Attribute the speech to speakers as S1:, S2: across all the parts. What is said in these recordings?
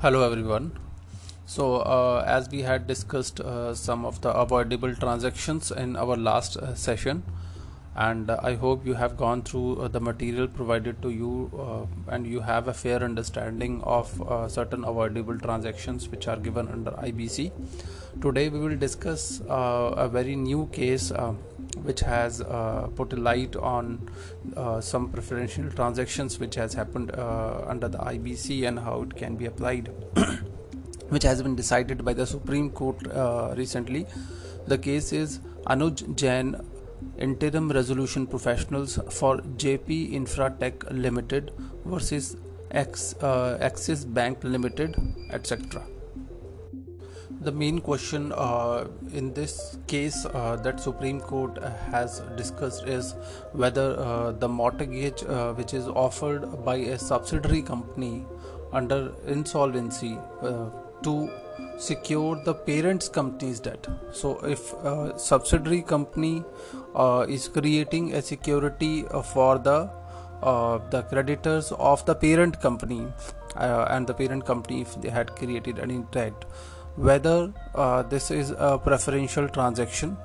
S1: Hello everyone. So uh, as we had discussed uh, some of the avoidable transactions in our last uh, session and uh, I hope you have gone through uh, the material provided to you uh, and you have a fair understanding of certain avoidable transactions which are given under IBC. Today we will discuss a very new case which has uh, put a light on uh, some preferential transactions which has happened uh, under the IBC and how it can be applied which has been decided by the Supreme Court uh, recently. The case is Anuj Jain interim resolution professionals for Jaypee Infratech Limited versus X, uh, Axis Bank Limited etc the main question uh, in this case uh, that Supreme Court has discussed is whether uh, the mortgage uh, which is offered by a subsidiary company under insolvency uh, to secure the parent's company's debt. So, if a subsidiary company uh, is creating a security for the the creditors of the parent company and the parent company if they had created any debt whether uh, this is a preferential transaction.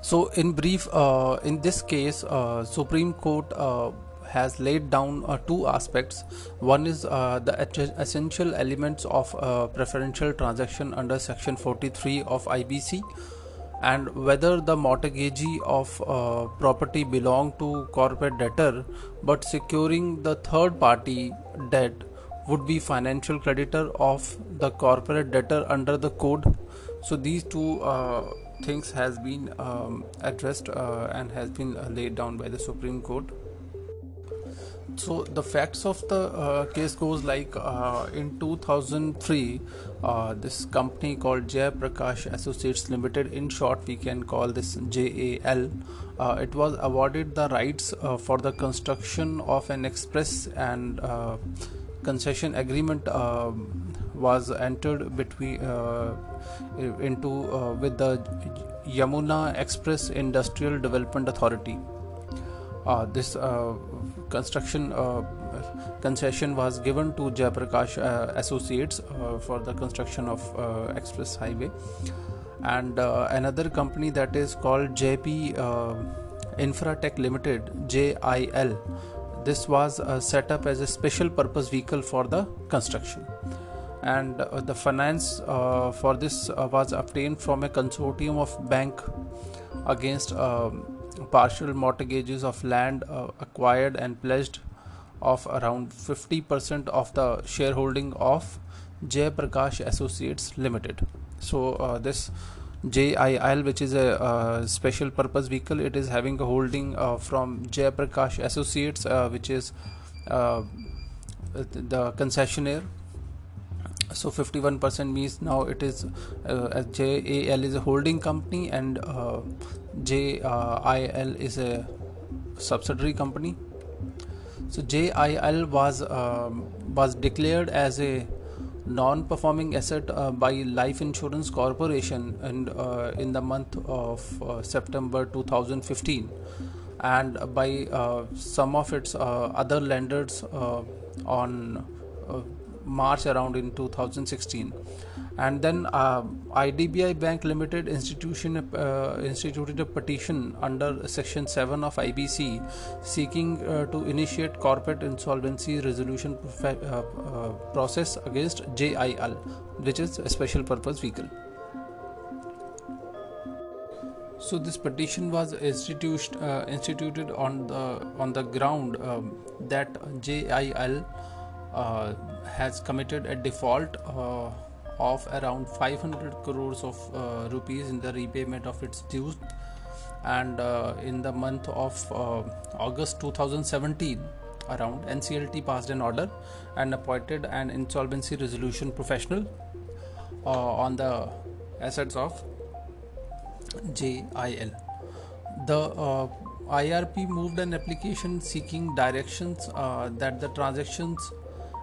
S1: So in brief uh, in this case uh, supreme court uh, has laid down uh, two aspects. One is uh, the essential elements of preferential transaction under section 43 of ibc and whether the mortgagee of property belong to corporate debtor but securing the third party debt would be financial creditor of the corporate debtor under the code. So these two uh, things has been um, addressed uh, and has been uh, laid down by the supreme court. So the facts of the uh, case goes like uh, in 2003 uh, this company called Jaiprakash Associates Limited in short we can call this JAL uh, it was awarded the rights uh, for the construction of an express and concession agreement uh, was entered between uh, into uh, with the Yamuna Express Industrial Development Authority. this construction concession was given to Jaiprakash uh, Associates uh, for the construction of uh, express highway and another company that is called Jaypee Infratech Limited JIL this was uh, set up as a special purpose vehicle for the construction. And uh, the finance uh, for this was obtained from a consortium of bank against um, partial mortgages of land acquired and pledged of around 50% of the shareholding of Jaiprakash Associates Limited. So uh, this JIL, which is a uh, special purpose vehicle, it is having a holding uh, from Jaiprakash Associates, uh, which is uh, the concessionaire. So 51% means now it is uh, JAL is a holding company and uh, JIL is a subsidiary company. So JIL was um, was declared as a non-performing asset uh, by Life Insurance Corporation and uh, in the month of uh, September 2015 and by uh, some of its uh, other lenders uh, on March around in 2016 and then uh, IDBI Bank Limited institution uh, instituted a petition under Section 7 of IBC seeking uh, to initiate corporate insolvency resolution uh, uh, process against JIL, which is a special purpose vehicle. So this petition was instituted uh, instituted on the on the ground um, that JIL has committed a default of around 500 crores of uh, rupees in the repayment of its dues. And uh, in the month of uh, August 2017 around NCLT passed an order and appointed an insolvency resolution professional uh, on the assets of JIL the uh, IRP moved an application seeking directions uh, that the transactions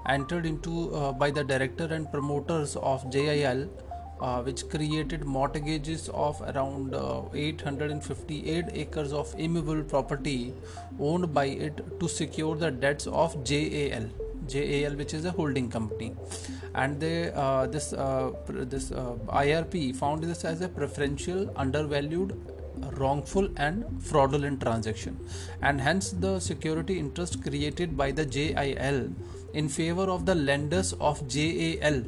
S1: entered into uh, by the director and promoters of JIL, uh, which created mortgages of around uh, 858 acres of immovable property owned by it to secure the debts of JAL. JAL, which is a holding company, and they uh, this uh, this uh, IRP found this as a preferential, undervalued, wrongful, and fraudulent transaction, and hence the security interest created by the JIL in favor of the lenders of JAL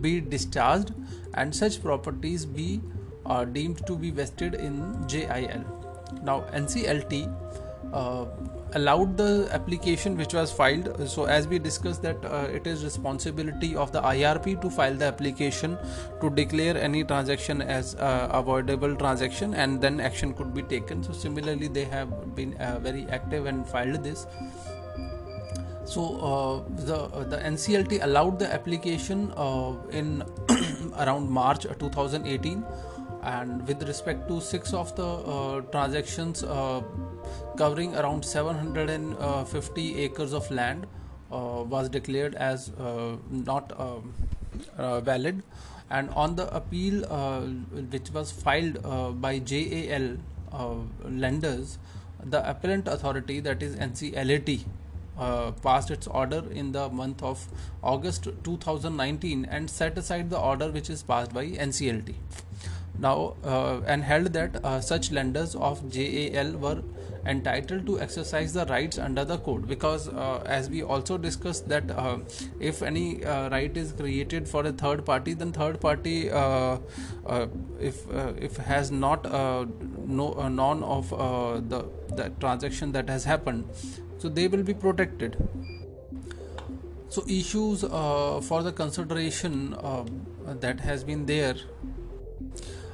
S1: be discharged, and such properties be uh, deemed to be vested in JIL. Now NCLT uh, allowed the application which was filed. So as we discussed that uh, it is responsibility of the irp to file the application to declare any transaction as uh, avoidable transaction and then action could be taken. So similarly they have been uh, very active and filed this. So uh, the uh, the nclt allowed the application in around march 2018 and with respect to six of the transactions covering around 750 acres of land uh, was declared as uh, not um, uh, valid. And on the appeal uh, which was filed uh, by JAL uh, lenders the appellant authority that is NCLAT passed its order in the month of August 2019 and set aside the order which is passed by NCLT now and held that such lenders of JAL were entitled to exercise the rights under the code. Because uh, as we also discussed that uh, if any uh, right is created for a third party then third party uh, uh, if uh, if has not no none of the the transaction that has happened so they will be protected. So issues for the consideration that has been there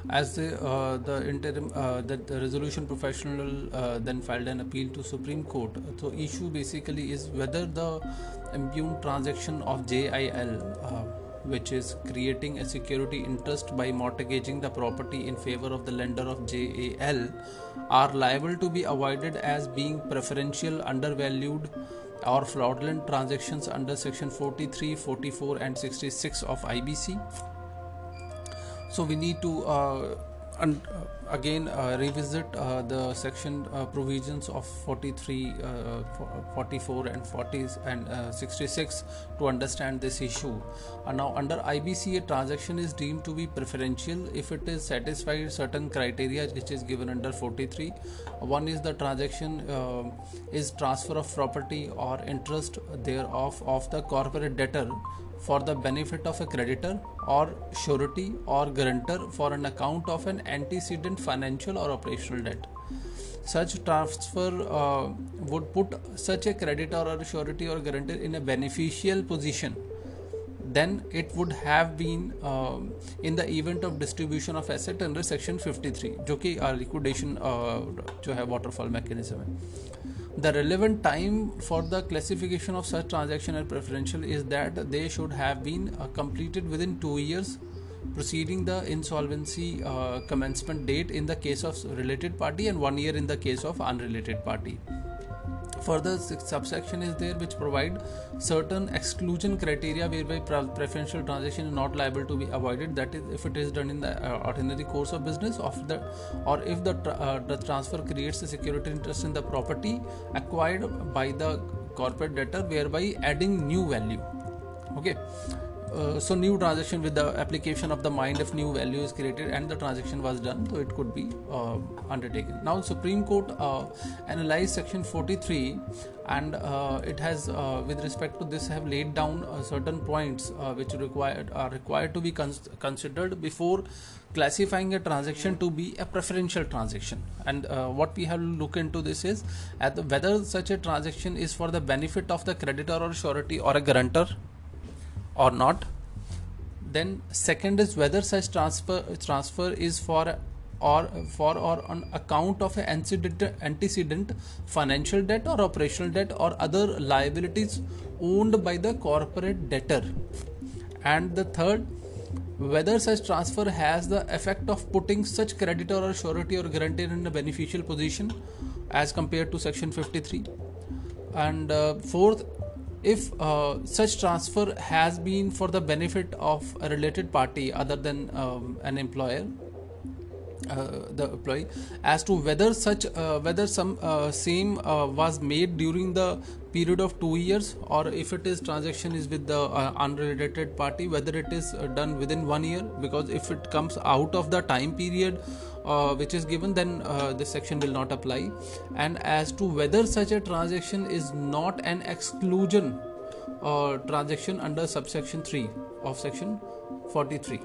S1: as the uh, the interim uh, the, the, resolution professional uh, then filed an appeal to supreme court. So issue basically is whether the impugned transaction of JIL uh, which is creating a security interest by mortgaging the property in favor of the lender of JAL are liable to be avoided as being preferential undervalued or fraudulent transactions under section 43 44 and 66 of IBC so we need to uh, un- uh, again uh, revisit uh, the section uh, provisions of 43 uh, 44 and 40 and 66 to understand this issue. Now under ibc a transaction is deemed to be preferential if it is satisfied certain criteria which is given under 43 one is the transaction is transfer of property or interest thereof of the corporate debtor for the benefit of a creditor or surety or guarantor for an account of an antecedent financial or operational debt. Such transfer uh, would put such a creditor or surety or guarantor in a beneficial position then it would have been uh, in the event of distribution of asset under section 53 जो कि liquidation uh, जो है waterfall mechanism है the relevant time for the classification of such transaction as preferential is that they should have been uh, completed within two years preceding the insolvency uh, commencement date in the case of related party and one year in the case of unrelated party further subsection is there which provide certain exclusion criteria whereby preferential transaction is not liable to be avoided. That is if it is done in the uh, ordinary course of business of the or if the, uh, the transfer creates a security interest in the property acquired by the corporate debtor whereby adding new value. Okay uh, so new transaction with the application of the mind if new value is created and the transaction was done so it could be uh, undertaken. Now supreme court uh, analyzed section 43 and uh, it has uh, with respect to this have laid down certain points which required are required to be cons- considered before classifying a transaction to be a preferential transaction. And what we have look into this is at the, whether such a transaction is for the benefit of the creditor or surety or a guarantor or not. Then second is whether such transfer transfer is for or for or on account of an antecedent, antecedent financial debt or operational debt or other liabilities owned by the corporate debtor. And the third whether such transfer has the effect of putting such creditor or surety or guarantor in a beneficial position as compared to section 53 and uh, fourth if uh, such transfer has been for the benefit of a related party other than um, an employer uh, the employee as to whether such uh, whether some uh, same uh, was made during the period of two years or if it is transaction is with the uh, unrelated party whether it is done within one year because if it comes out of the time period which is given then this section will not apply. And as to whether such a transaction is not an exclusion transaction under subsection 3 of section 43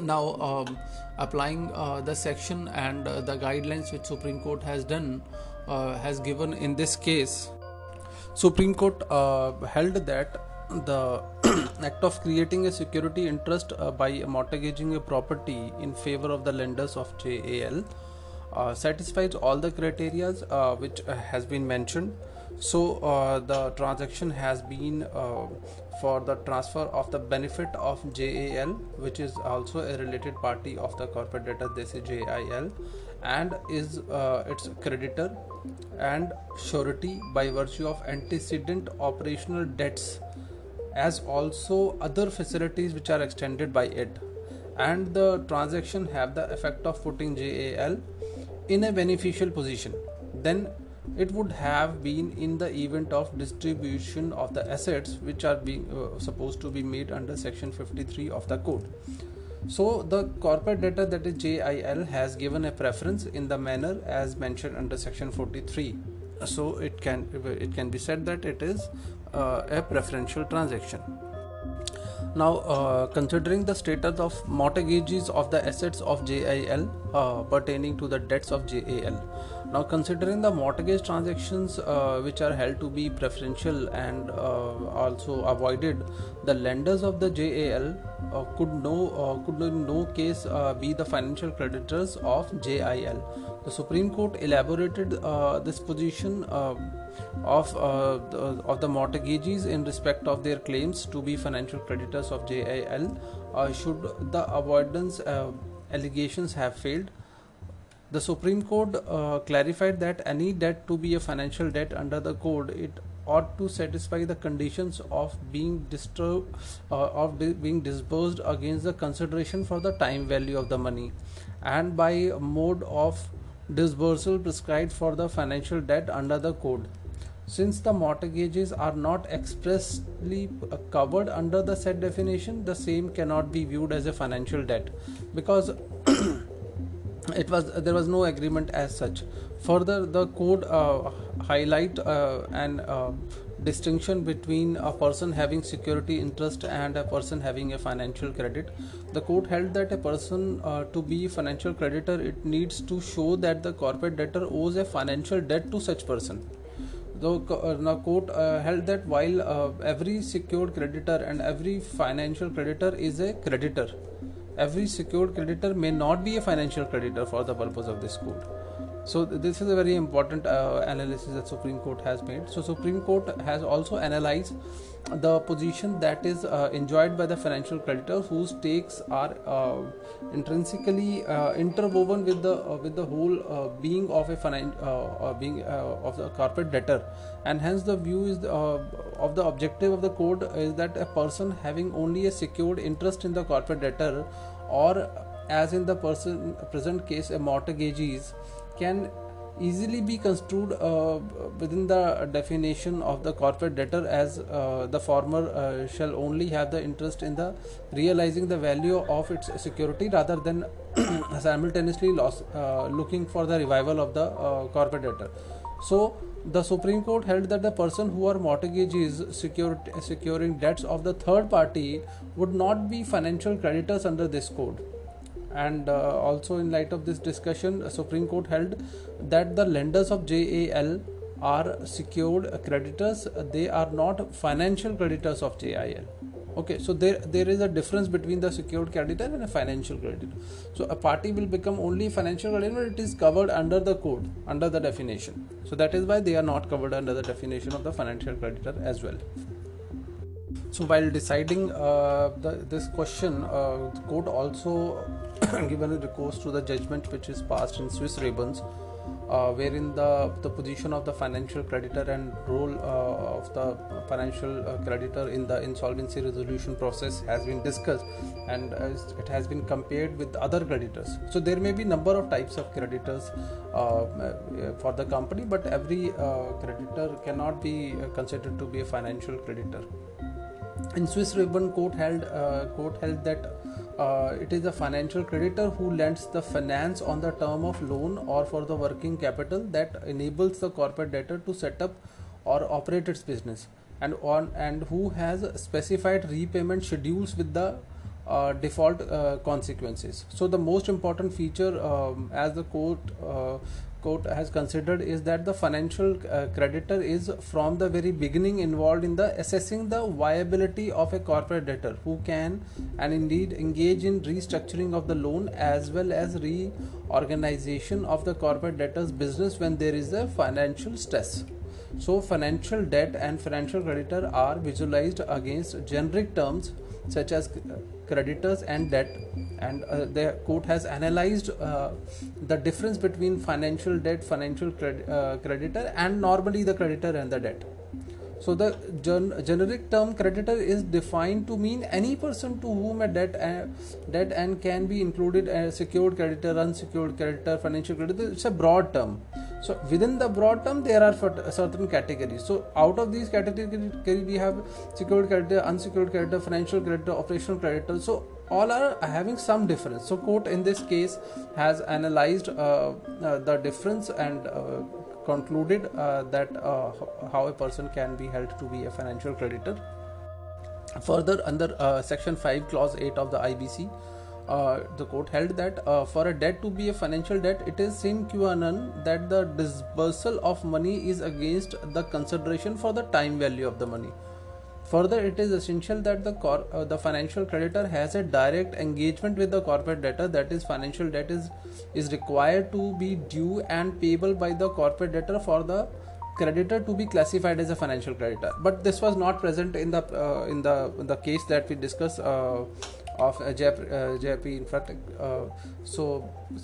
S1: now um, applying uh, the section and uh, the guidelines which supreme court has done uh, has given in this case supreme court uh, held that the act of creating a security interest uh, by mortgaging a property in favor of the lenders of JAL uh, satisfies all the criteria which has been mentioned. So uh, the transaction has been uh, for the transfer of the benefit of JAL which is also a related party of the corporate debtor this is JIL and is uh, its creditor and surety by virtue of antecedent operational debts as also other facilities which are extended by it. And the transaction have the effect of putting JAL in a beneficial position. Then it would have been in the event of distribution of the assets which are being uh, supposed to be made under section 53 of the code. So the corporate debtor that is JIL has given a preference in the manner as mentioned under section 43 so it can it can be said that it is a preferential transaction now, uh, considering the status of mortgages of the assets of JIL uh, pertaining to the debts of JAL. Now, considering the mortgage transactions uh, which are held to be preferential and uh, also avoided, the lenders of the JAL uh, could no uh, could in no case be the financial creditors of JIL. The Supreme Court elaborated this position of uh, the, of the mortgagees in respect of their claims to be financial creditors of JIL uh, should the avoidance uh, allegations have failed? The supreme court uh, clarified that any debt to be a financial debt under the code it ought to satisfy the conditions of being disturbed uh, of di- being disbursed against the consideration for the time value of the money. And by mode of disbursal prescribed for the financial debt under the code since the mortgages are not expressly covered under the said definition, the same cannot be viewed as a financial debt because it was there was no agreement as such. Further, the code uh, highlight uh, an uh, distinction between a person having security interest and a person having a financial credit. The court held that a person uh, to be financial creditor it needs to show that the corporate debtor owes a financial debt to such person the uh, court uh, held that while uh, every secured creditor and every financial creditor is a creditor, every secured creditor may not be a financial creditor for the purpose of this code. So this is a very important uh, analysis that Supreme Court has made. So Supreme Court has also analyzed the position that is uh, enjoyed by the financial creditor whose stakes are uh, intrinsically uh, interwoven with the uh, with the whole uh, being of a finan- being of the corporate debtor and hence the view is the, of the objective of the code is that a person having only a secured interest in the corporate debtor or as in the person present case a mortgagees can easily be construed uh, within the definition of the corporate debtor as uh, the former uh, shall only have the interest in the realizing the value of its security rather than simultaneously loss, uh, looking for the revival of the uh, corporate debtor. So the supreme court held that the person who are mortgagees securing debts of the third party would not be financial creditors under this code and uh, also in light of this discussion supreme court held that the lenders of JAL are secured creditors. They are not financial creditors of JIL okay so there there is a difference between the secured creditor and a financial creditor. So a party will become only financial creditor it is covered under the code under the definition. So that is why they are not covered under the definition of the financial creditor as well. So while deciding uh, the, this question uh, the court also given recourse to the judgment which is passed in Swiss Ribbons uh, wherein the the position of the financial creditor and role uh, of the financial uh, creditor in the insolvency resolution process has been discussed and it has been compared with other creditors. So there may be number of types of creditors for the company but every creditor cannot be considered to be a financial creditor. In Swiss Ribbon court held uh, court held that uh, it is the financial creditor who lends the finance on the term of loan or for the working capital that enables the corporate debtor to set up or operate its business. And on and who has specified repayment schedules with the uh, default uh, consequences. So the most important feature um, as the court uh, court has considered is that the financial uh, creditor is from the very beginning involved in the assessing the viability of a corporate debtor who can and indeed engage in restructuring of the loan as well as reorganization of the corporate debtor's business when there is a financial stress. So financial debt and financial creditor are visualized against generic terms such as creditors and debt and uh, the court has analyzed uh, the difference between financial debt financial cred- uh, creditor and normally the creditor and the debt so the gen- generic term creditor is defined to mean any person to whom a debt uh, debt and can be included as secured creditor unsecured creditor financial creditor. It's a broad term. So within the broad term there are certain categories. So out of these categories we have secured creditor unsecured creditor financial creditor operational creditor. So all are having some difference. So court in this case has analyzed uh, uh, the difference and uh, concluded uh, that uh, how a person can be held to be a financial creditor further under uh, section 5 clause 8 of the ibc uh, the court held that uh, for a debt to be a financial debt, it is sine qua non that the disbursal of money is against the consideration for the time value of the money. Further, it is essential that the cor- uh, the financial creditor has a direct engagement with the corporate debtor. That is, financial debt is is required to be due and payable by the corporate debtor for the creditor to be classified as a financial creditor. But this was not present in the uh, in the in the case that we discussed uh, of uh, JP, uh, in fact uh, so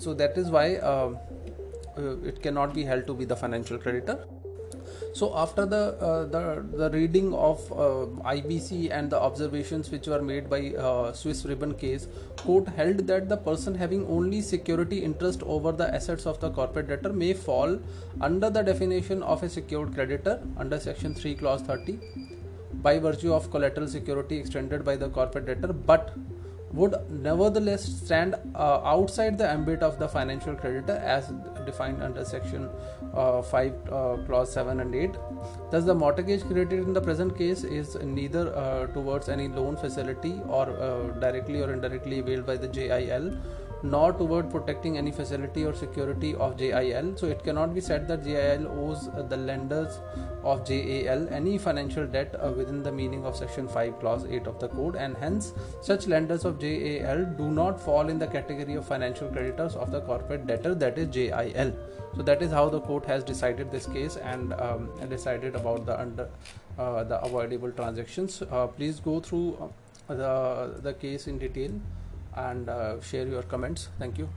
S1: so that is why uh, it cannot be held to be the financial creditor so after the uh, the, the reading of uh, IBC and the observations which were made by uh, Swiss Ribbon case, court held that the person having only security interest over the assets of the corporate debtor may fall under the definition of a secured creditor under section 3 clause 30 by virtue of collateral security extended by the corporate debtor but would nevertheless stand uh, outside the ambit of the financial creditor as defined under section uh, 5 uh, clause 7 and 8 thus the mortgage created in the present case is neither uh, towards any loan facility or uh, directly or indirectly availed by the JIL nor toward protecting any facility or security of JIL. So it cannot be said that JIL owes the lenders of JAL any financial debt uh, within the meaning of section 5 clause 8 of the code and hence such lenders of JAL do not fall in the category of financial creditors of the corporate debtor that is JIL. So that is how the court has decided this case and um, decided about the under uh, the avoidable transactions. Uh, please go through uh, the the case in detail and uh, share your comments. Thank you